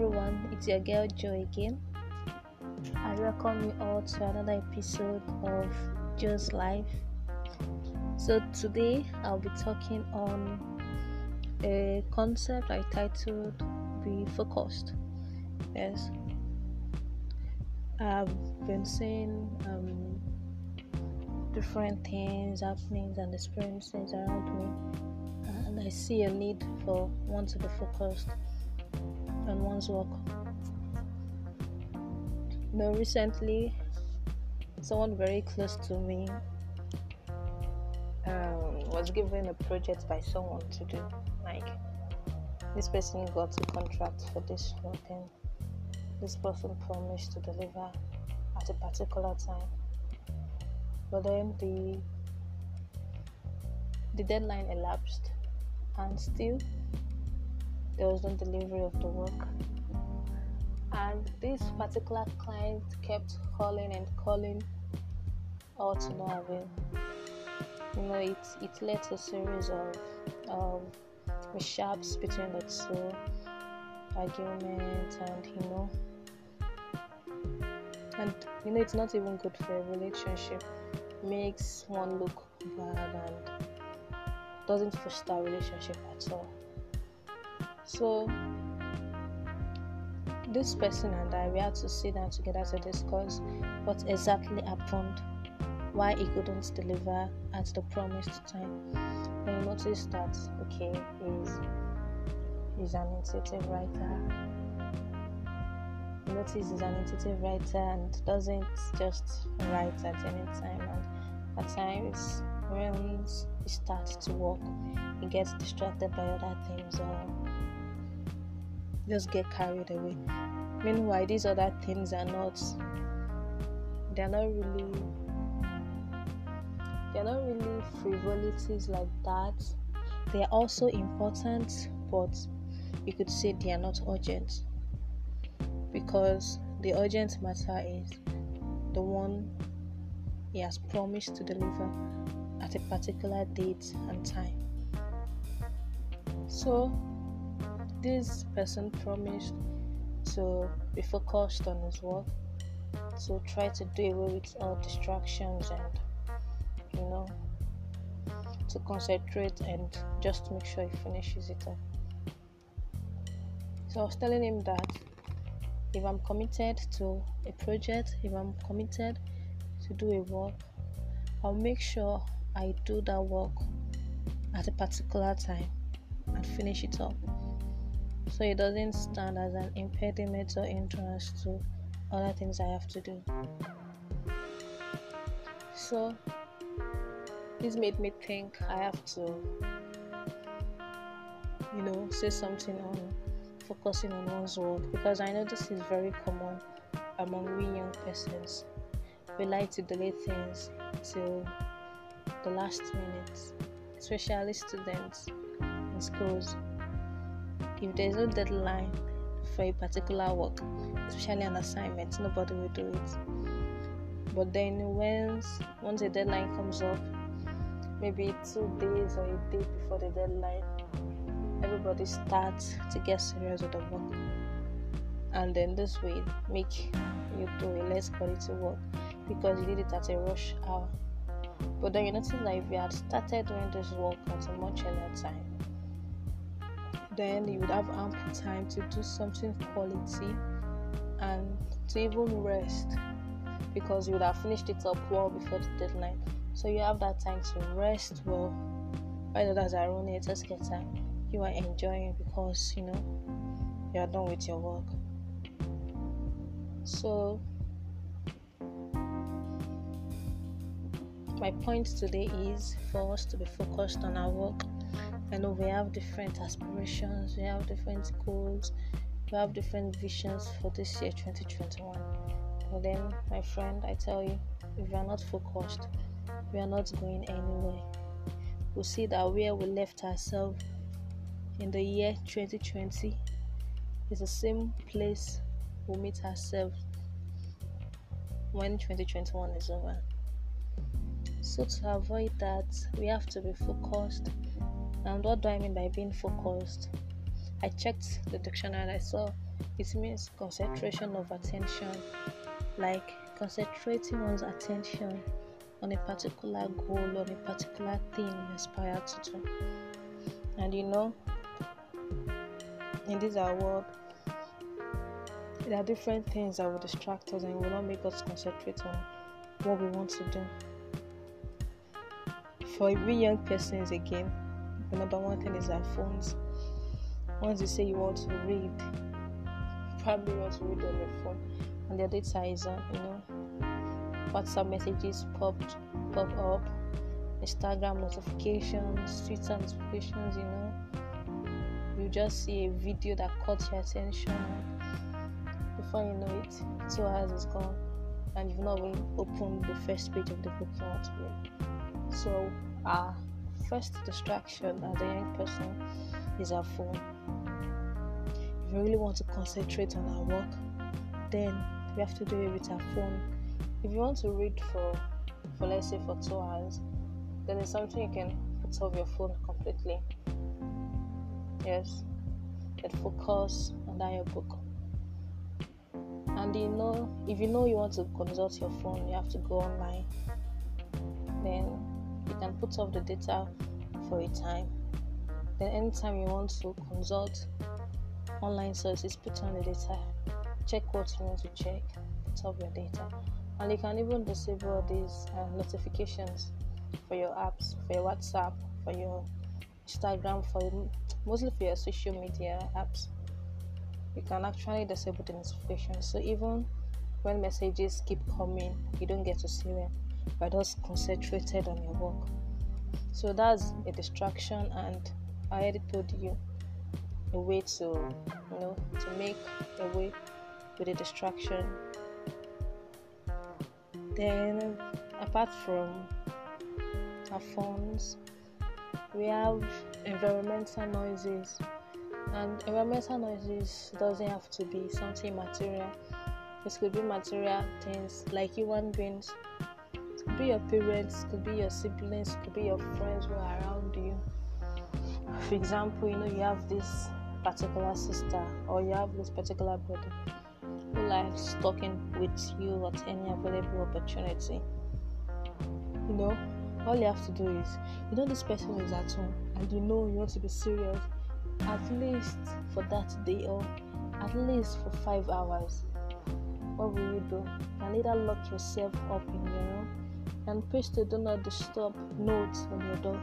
everyone, it's your girl Joy again. I welcome you all to another episode of Joe's Life. So, today I'll be talking on a concept I titled Be Focused. Yes, I've been seeing um, different things, happenings, and experiences around me, and I see a need for one to be focused on one's work. You know, recently, someone very close to me um, was given a project by someone to do. Like, this person got a contract for this work, and this person promised to deliver at a particular time. But then the the deadline elapsed, and still there was no delivery of the work. And this particular client kept calling and calling, all to no avail. You know, it, it led to a series of um, mishaps between the two, arguments, and you know, and you know, it's not even good for a relationship. makes one look bad and doesn't foster a relationship at all. So this person and I we had to sit down together to discuss what exactly happened, why he couldn't deliver at the promised time. And you notice that okay, he's he's an intuitive writer. You notice he's an intuitive writer and doesn't just write at any time and at times he starts to work he gets distracted by other things or just get carried away. Meanwhile, these other things are not, they're not really, they're not really frivolities like that. They are also important, but you could say they are not urgent because the urgent matter is the one he has promised to deliver at a particular date and time. So, this person promised to be focused on his work, to try to do away with all distractions and, you know, to concentrate and just make sure he finishes it up. So I was telling him that if I'm committed to a project, if I'm committed to do a work, I'll make sure I do that work at a particular time and finish it up so it doesn't stand as an impediment or hindrance to other things I have to do. So this made me think I have to, you know, say something on focusing on one's work because I know this is very common among we young persons. We like to delay things till the last minute, especially students in schools if there's no deadline for a particular work, especially an assignment, nobody will do it. But then once once a deadline comes up, maybe two days or a day before the deadline, everybody starts to get serious with the work. And then this will make you do a less quality work because you did it at a rush hour. But then you notice that if you had started doing this work at a much earlier time, then you would have ample time to do something quality and to even rest because you would have finished it up well before the deadline. So you have that time to rest well. While others are running it just get time, you are enjoying because you know you are done with your work. So my point today is for us to be focused on our work I know we have different aspirations, we have different goals, we have different visions for this year 2021. But then, my friend, I tell you, if we are not focused, we are not going anywhere. We'll see that where we left ourselves in the year 2020 is the same place we'll meet ourselves when 2021 is over. So, to avoid that, we have to be focused and what do I mean by being focused? I checked the dictionary and I saw it means concentration of attention, like concentrating one's attention on a particular goal, on a particular thing you aspire to do. And you know, in this our world, there are different things that will distract us and will not make us concentrate on what we want to do. For we young persons, again, the number one thing is our phones. Once you say you want to read, you probably want to read on your phone, and the data is on, you know, WhatsApp messages popped pop up, Instagram notifications, Twitter notifications, you know. You just see a video that caught your attention. Before you know it, two hours is gone, and you've not even opened the first page of the book you want to read. So, our first distraction as a young person is our phone. If you really want to concentrate on our work, then we have to do it with our phone. If you want to read for for let's say for two hours then it's something you can put off your phone completely. Yes. Get focus on that your book. And you know if you know you want to consult your phone you have to go online. Then you can put off the data for a time. Then anytime you want to consult online sources put on the data. Check what you want to check put off your data. And you can even disable these uh, notifications for your apps for your whatsapp for your instagram for mostly for your social media apps. You can actually disable the notifications. So even when messages keep coming you don't get to see them but just concentrated on your work so that's a distraction and i already told you a way to you know to make a way with a distraction then, apart from our phones, we have environmental noises, and environmental noises doesn't have to be something material. It could be material things like human beings. Could be your parents, could be your siblings, could be your friends who are around you. For example, you know you have this particular sister or you have this particular brother who likes talking with you at any available opportunity. You know, all you have to do is, you know, this person is at home and you know you want to be serious at least for that day or at least for five hours. What will you do? You can either lock yourself up in your room and paste a do not disturb note on your door.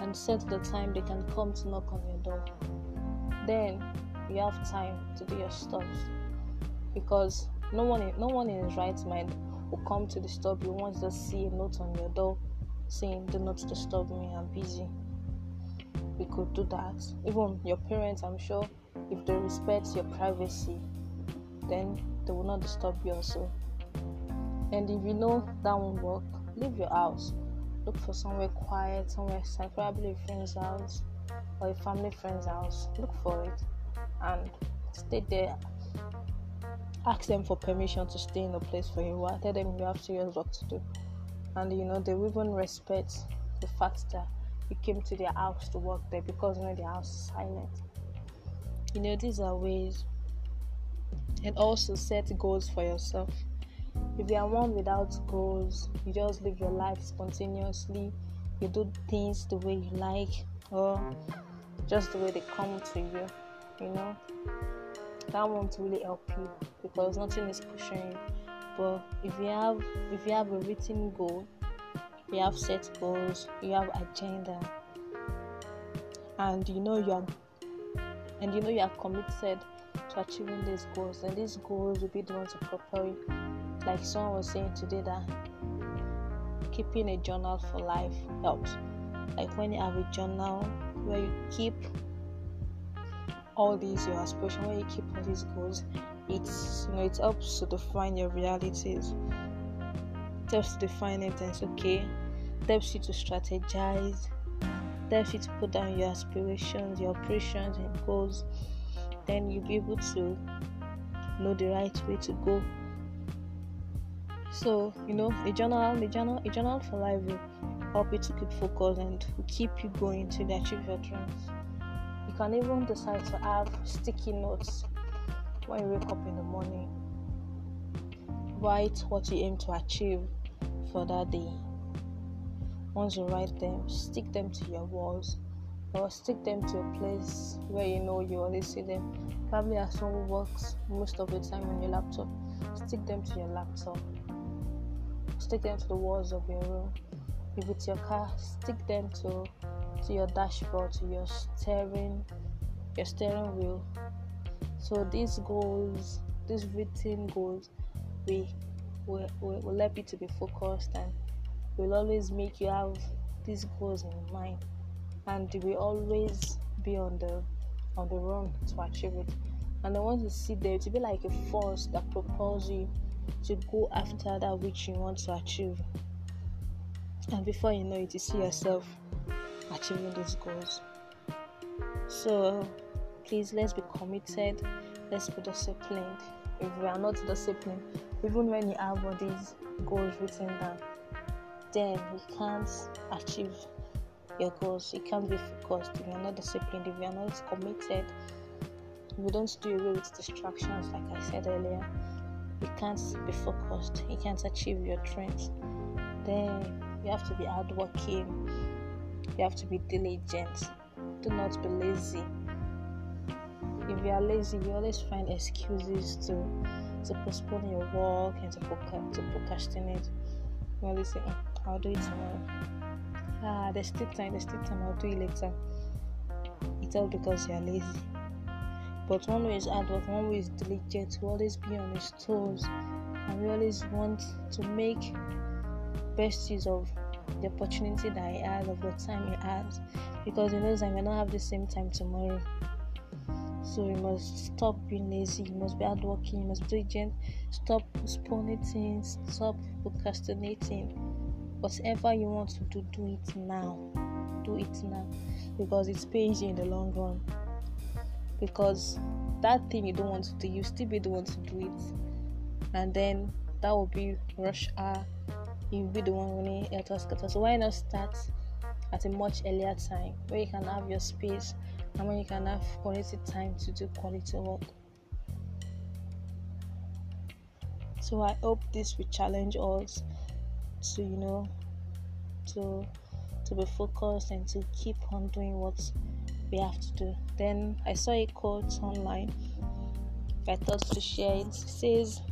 And set the time they can come to knock on your door. Then you have time to do your stuff. Because no one in, no one in his right mind will come to disturb you once they see a note on your door saying do not disturb me i'm busy. We could do that. Even your parents i'm sure if they respect your privacy then they will not disturb you also and if you know that won't work leave your house. Look for somewhere quiet somewhere safe probably a friend's house or a family friend's house. Look for it and stay there. Ask them for permission to stay in the place for you while. Tell them you have serious work to do. And you know they will even respect the fact that you came to their house to work there because you know their house is silent. You know these are ways. And also set goals for yourself if you are one without goals you just live your life spontaneously you do things the way you like or just the way they come to you you know that won't really help you because nothing is pushing you. But if you have if you have a written goal, you have set goals, you have agenda, and you know you are and you know you are committed to achieving these goals, and these goals will be the ones to propel you. Like someone was saying today that keeping a journal for life helps. Like when you have a journal where you keep all these your aspiration when you keep all these goals it's you know it helps to define your realities. It helps to define it and it's okay it helps you to strategize. It helps you to put down your aspirations your operations and goals. Then you'll be able to know the right way to go so you know a journal a journal a journal for life will help you to keep focused and keep you going to achieve your dreams You can even decide to have sticky notes when you wake up in the morning, write what you aim to achieve for that day. Once you write them, stick them to your walls or stick them to a place where you know you always see them. Probably someone who works most of the time on your laptop, stick them to your laptop. Stick them to the walls of your room. If it's your car, stick them to to your dashboard, to your steering, your steering wheel. So these goals, these written goals, we will, will, help you to be focused and will always make you have these goals in mind and will always be on the on the run to achieve it. And I want to see there to be like a force that propels you to go after that which you want to achieve. And before you know it, you see yourself achieving these goals. So please let's be committed, let's be disciplined. If we are not disciplined, even when you have all these goals written down, then you can't achieve your goals. You can't be focused if you're not disciplined, if you're not committed. We don't do away with distractions, like I said earlier, you can't be focused. You can't achieve your dreams. Then you have to be hardworking. You have to be diligent. Do not be lazy. If you are lazy, you always find excuses to to postpone your work and to, to procrastinate. You always say, oh, "I'll do it tomorrow." ah, there's still time, there's still time, I'll do it later. It's all because you're lazy. But one who is work, one diligent, to always be on his toes, and we always want to make best use of the opportunity that he has, of the time he has, because he knows I may not have the same time tomorrow. So you must stop being lazy, you must be hardworking, you must be diligent, stop postponing things, stop procrastinating whatever you want to do, do it now. Do it now because it pays you in the long run. Because that thing you don't want to do, you still be the one to do it, and then that will be rush hour. You'll be the one winning elter scatter. So why not start at a much earlier time where you can have your space and when you can have quality time to do quality work. So I hope this will challenge us to you know to to be focused and to keep on doing what we have to do. Then I saw a quote online. I thought to share it. it says,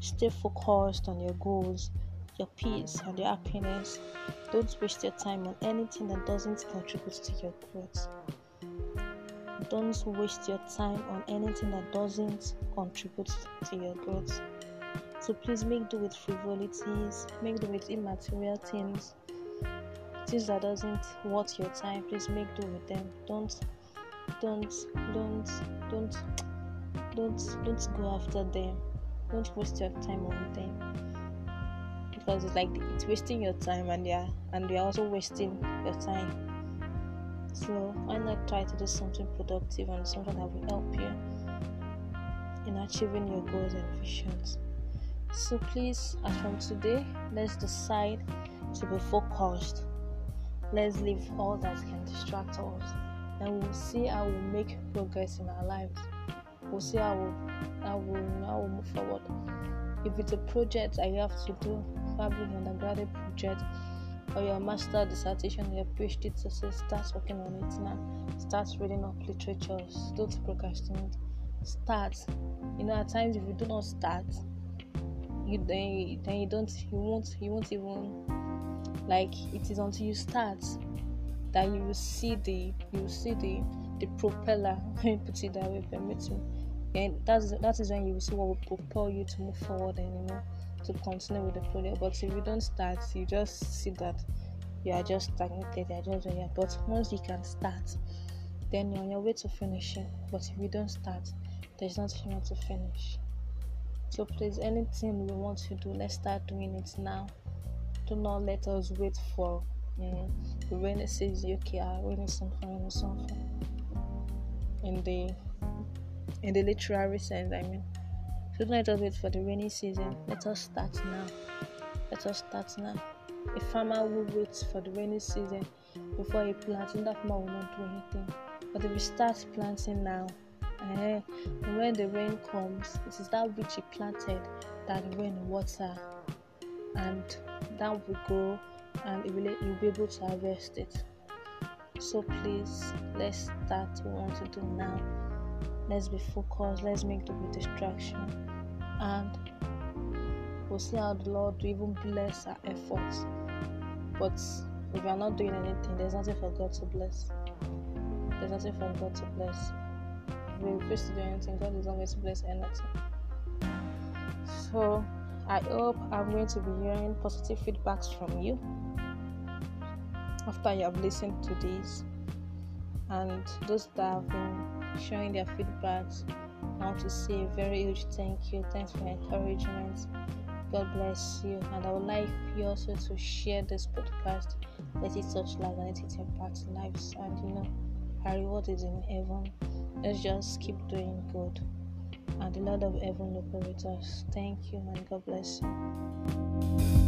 "Stay focused on your goals, your peace, and your happiness. Don't waste your time on anything that doesn't contribute to your growth. Don't waste your time on anything that doesn't contribute to your growth." So please make do with frivolities, make do with immaterial things, things that doesn't worth your time. Please make do with them. Don't, don't, don't, don't, don't, don't go after them. Don't waste your time on them because it's like it's wasting your time and yeah, and you're also wasting your time. So why not try to do something productive and something that will help you in achieving your goals and visions? So please, as from today, let's decide to be focused. Let's leave all that can distract us, and we'll see how we make progress in our lives. We'll see how we how we we move forward. If it's a project that you have to do, probably an undergraduate project or your master dissertation, your PhD thesis, start working on it now. Start reading up literatures. Don't procrastinate. Start. You know, at times if you do not start, you then then you don't you won't you won't even like it is until you start that you will see the you will see the the propeller put it that way permit me and that's that is when you will see what will propel you to move forward and you know to continue with the project. But if you don't start you just see that you are just stagnated you are just yeah but once you can start then you're on your way to finishing. But if you don't start there's nothing more to finish. So please, anything we want to do, let's start doing it now. Do not let us wait for um, the rainy season. Okay, I rainy something, rainy something. In the in the literary sense, I mean. Don't let us wait for the rainy season. Let us start now. Let us start now. A farmer will wait for the rainy season before he plants, and that farmer will not do anything. But if we start planting now, Eh, when the rain comes, it is that which he planted that rain water, and that will grow, and you'll be able to harvest it. So please, let's start what we want to do now. Let's be focused. Let's make the distraction, and we'll see how the Lord will even bless our efforts. But if we are not doing anything, there's nothing for God to bless. There's nothing for God to bless. If we refuse to do anything, God is not going to bless anything. So I hope I'm going to be hearing positive feedbacks from you after you have listened to this. And those that have been sharing their feedbacks, I want to say a very huge thank you. Thanks for encouragement. God bless you. And I would like you also to share this podcast. Let it touch lives and let it impact lives. And you know, our reward is in heaven. Let's just keep doing good and the Lord of heaven operators. Thank you and God bless you.